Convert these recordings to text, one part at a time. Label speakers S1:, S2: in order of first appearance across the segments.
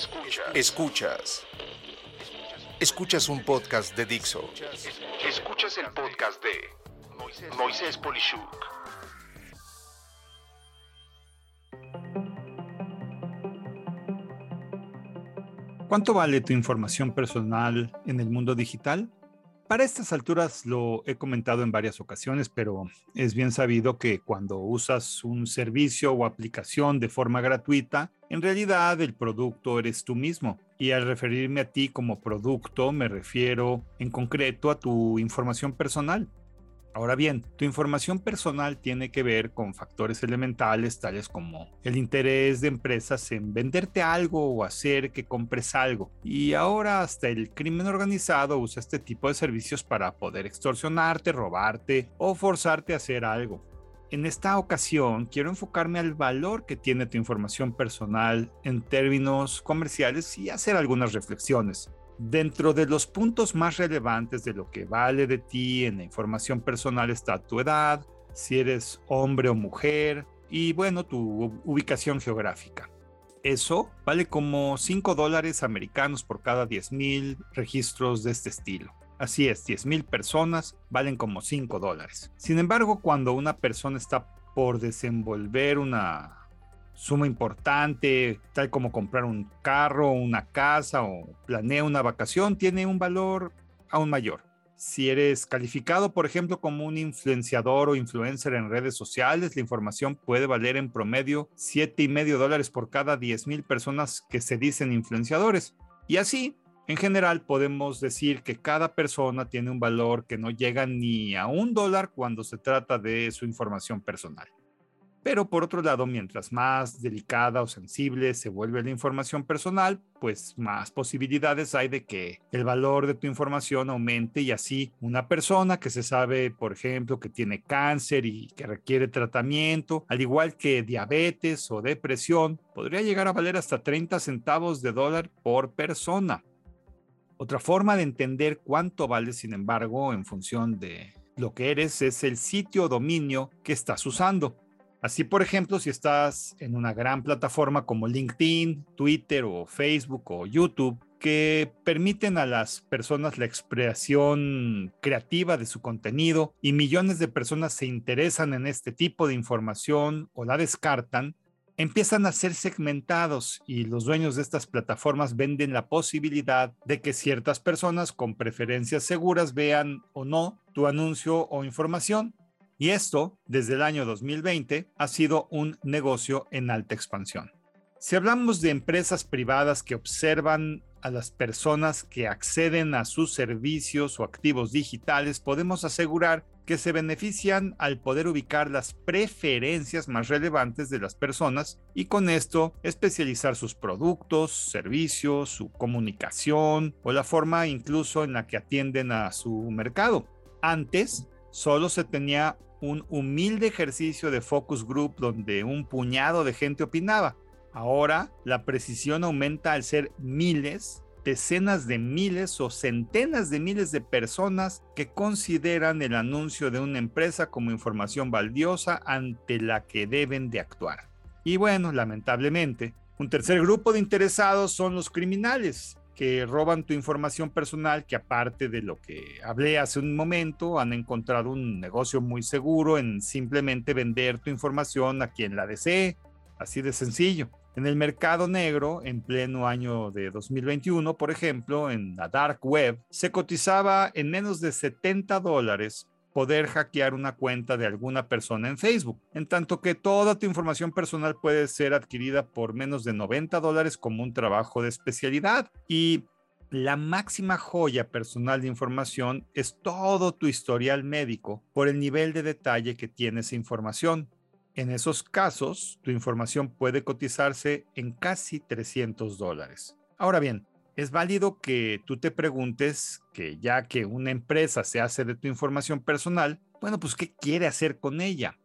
S1: Escuchas. Escuchas. Escuchas un podcast de Dixo. Escuchas el podcast de Moisés Polishuk.
S2: ¿Cuánto vale tu información personal en el mundo digital? Para estas alturas lo he comentado en varias ocasiones, pero es bien sabido que cuando usas un servicio o aplicación de forma gratuita, en realidad el producto eres tú mismo. Y al referirme a ti como producto, me refiero en concreto a tu información personal. Ahora bien, tu información personal tiene que ver con factores elementales tales como el interés de empresas en venderte algo o hacer que compres algo. Y ahora hasta el crimen organizado usa este tipo de servicios para poder extorsionarte, robarte o forzarte a hacer algo. En esta ocasión quiero enfocarme al valor que tiene tu información personal en términos comerciales y hacer algunas reflexiones. Dentro de los puntos más relevantes de lo que vale de ti en la información personal está tu edad, si eres hombre o mujer y bueno, tu ubicación geográfica. Eso vale como 5 dólares americanos por cada 10.000 registros de este estilo. Así es, 10.000 personas valen como 5 dólares. Sin embargo, cuando una persona está por desenvolver una suma importante, tal como comprar un carro, una casa o planea una vacación, tiene un valor aún mayor. Si eres calificado, por ejemplo, como un influenciador o influencer en redes sociales, la información puede valer en promedio siete y medio dólares por cada 10 mil personas que se dicen influenciadores. Y así, en general, podemos decir que cada persona tiene un valor que no llega ni a un dólar cuando se trata de su información personal. Pero por otro lado, mientras más delicada o sensible se vuelve la información personal, pues más posibilidades hay de que el valor de tu información aumente y así una persona que se sabe, por ejemplo, que tiene cáncer y que requiere tratamiento, al igual que diabetes o depresión, podría llegar a valer hasta 30 centavos de dólar por persona. Otra forma de entender cuánto vale, sin embargo, en función de lo que eres, es el sitio o dominio que estás usando. Así, por ejemplo, si estás en una gran plataforma como LinkedIn, Twitter o Facebook o YouTube, que permiten a las personas la expresión creativa de su contenido y millones de personas se interesan en este tipo de información o la descartan, empiezan a ser segmentados y los dueños de estas plataformas venden la posibilidad de que ciertas personas con preferencias seguras vean o no tu anuncio o información y esto, desde el año 2020, ha sido un negocio en alta expansión. Si hablamos de empresas privadas que observan a las personas que acceden a sus servicios o activos digitales, podemos asegurar que se benefician al poder ubicar las preferencias más relevantes de las personas y con esto especializar sus productos, servicios, su comunicación o la forma incluso en la que atienden a su mercado. Antes, solo se tenía un humilde ejercicio de focus group donde un puñado de gente opinaba. Ahora la precisión aumenta al ser miles, decenas de miles o centenas de miles de personas que consideran el anuncio de una empresa como información valiosa ante la que deben de actuar. Y bueno, lamentablemente, un tercer grupo de interesados son los criminales, que roban tu información personal, que aparte de lo que hablé hace un momento, han encontrado un negocio muy seguro en simplemente vender tu información a quien la desee, así de sencillo. En el mercado negro, en pleno año de 2021, por ejemplo, en la dark web, se cotizaba en menos de 70 dólares poder hackear una cuenta de alguna persona en Facebook, en tanto que toda tu información personal puede ser adquirida por menos de 90 dólares como un trabajo de especialidad. Y la máxima joya personal de información es todo tu historial médico por el nivel de detalle que tiene esa información. En esos casos, tu información puede cotizarse en casi 300 dólares. Ahora bien, es válido que tú te preguntes que ya que una empresa se hace de tu información personal, bueno, pues ¿qué quiere hacer con ella?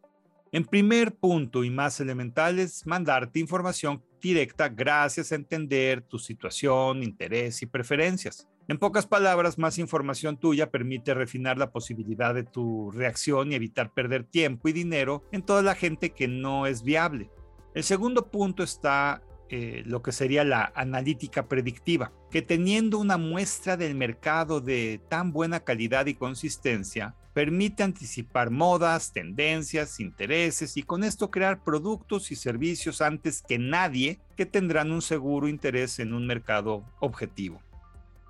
S2: En primer punto y más elemental es mandarte información directa gracias a entender tu situación, interés y preferencias. En pocas palabras, más información tuya permite refinar la posibilidad de tu reacción y evitar perder tiempo y dinero en toda la gente que no es viable. El segundo punto está eh, lo que sería la analítica predictiva, que teniendo una muestra del mercado de tan buena calidad y consistencia, permite anticipar modas, tendencias, intereses y con esto crear productos y servicios antes que nadie que tendrán un seguro interés en un mercado objetivo.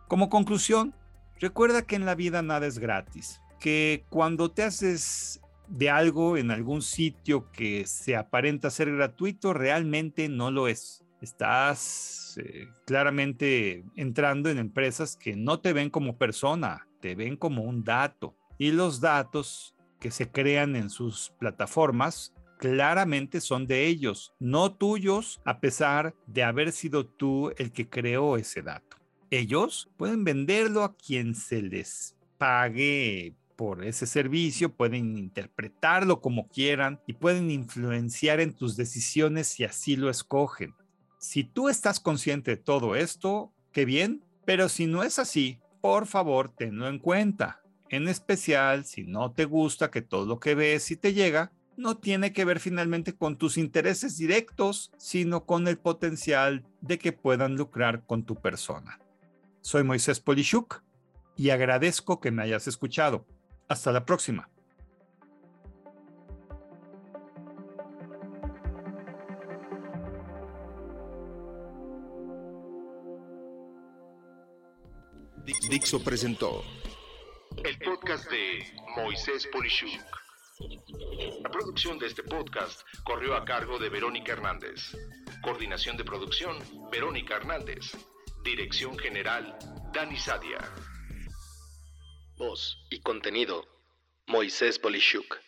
S2: Como conclusión, recuerda que en la vida nada es gratis, que cuando te haces de algo en algún sitio que se aparenta ser gratuito, realmente no lo es. Estás eh, claramente entrando en empresas que no te ven como persona, te ven como un dato. Y los datos que se crean en sus plataformas claramente son de ellos, no tuyos, a pesar de haber sido tú el que creó ese dato. Ellos pueden venderlo a quien se les pague por ese servicio, pueden interpretarlo como quieran y pueden influenciar en tus decisiones si así lo escogen. Si tú estás consciente de todo esto, qué bien, pero si no es así, por favor, tenlo en cuenta. En especial, si no te gusta que todo lo que ves y te llega no tiene que ver finalmente con tus intereses directos, sino con el potencial de que puedan lucrar con tu persona. Soy Moisés Polishuk y agradezco que me hayas escuchado. Hasta la próxima.
S1: Dixo presentó el podcast de Moisés Polishuk. La producción de este podcast corrió a cargo de Verónica Hernández. Coordinación de producción, Verónica Hernández. Dirección General, Dani Sadia.
S3: Voz y contenido, Moisés Polishuk.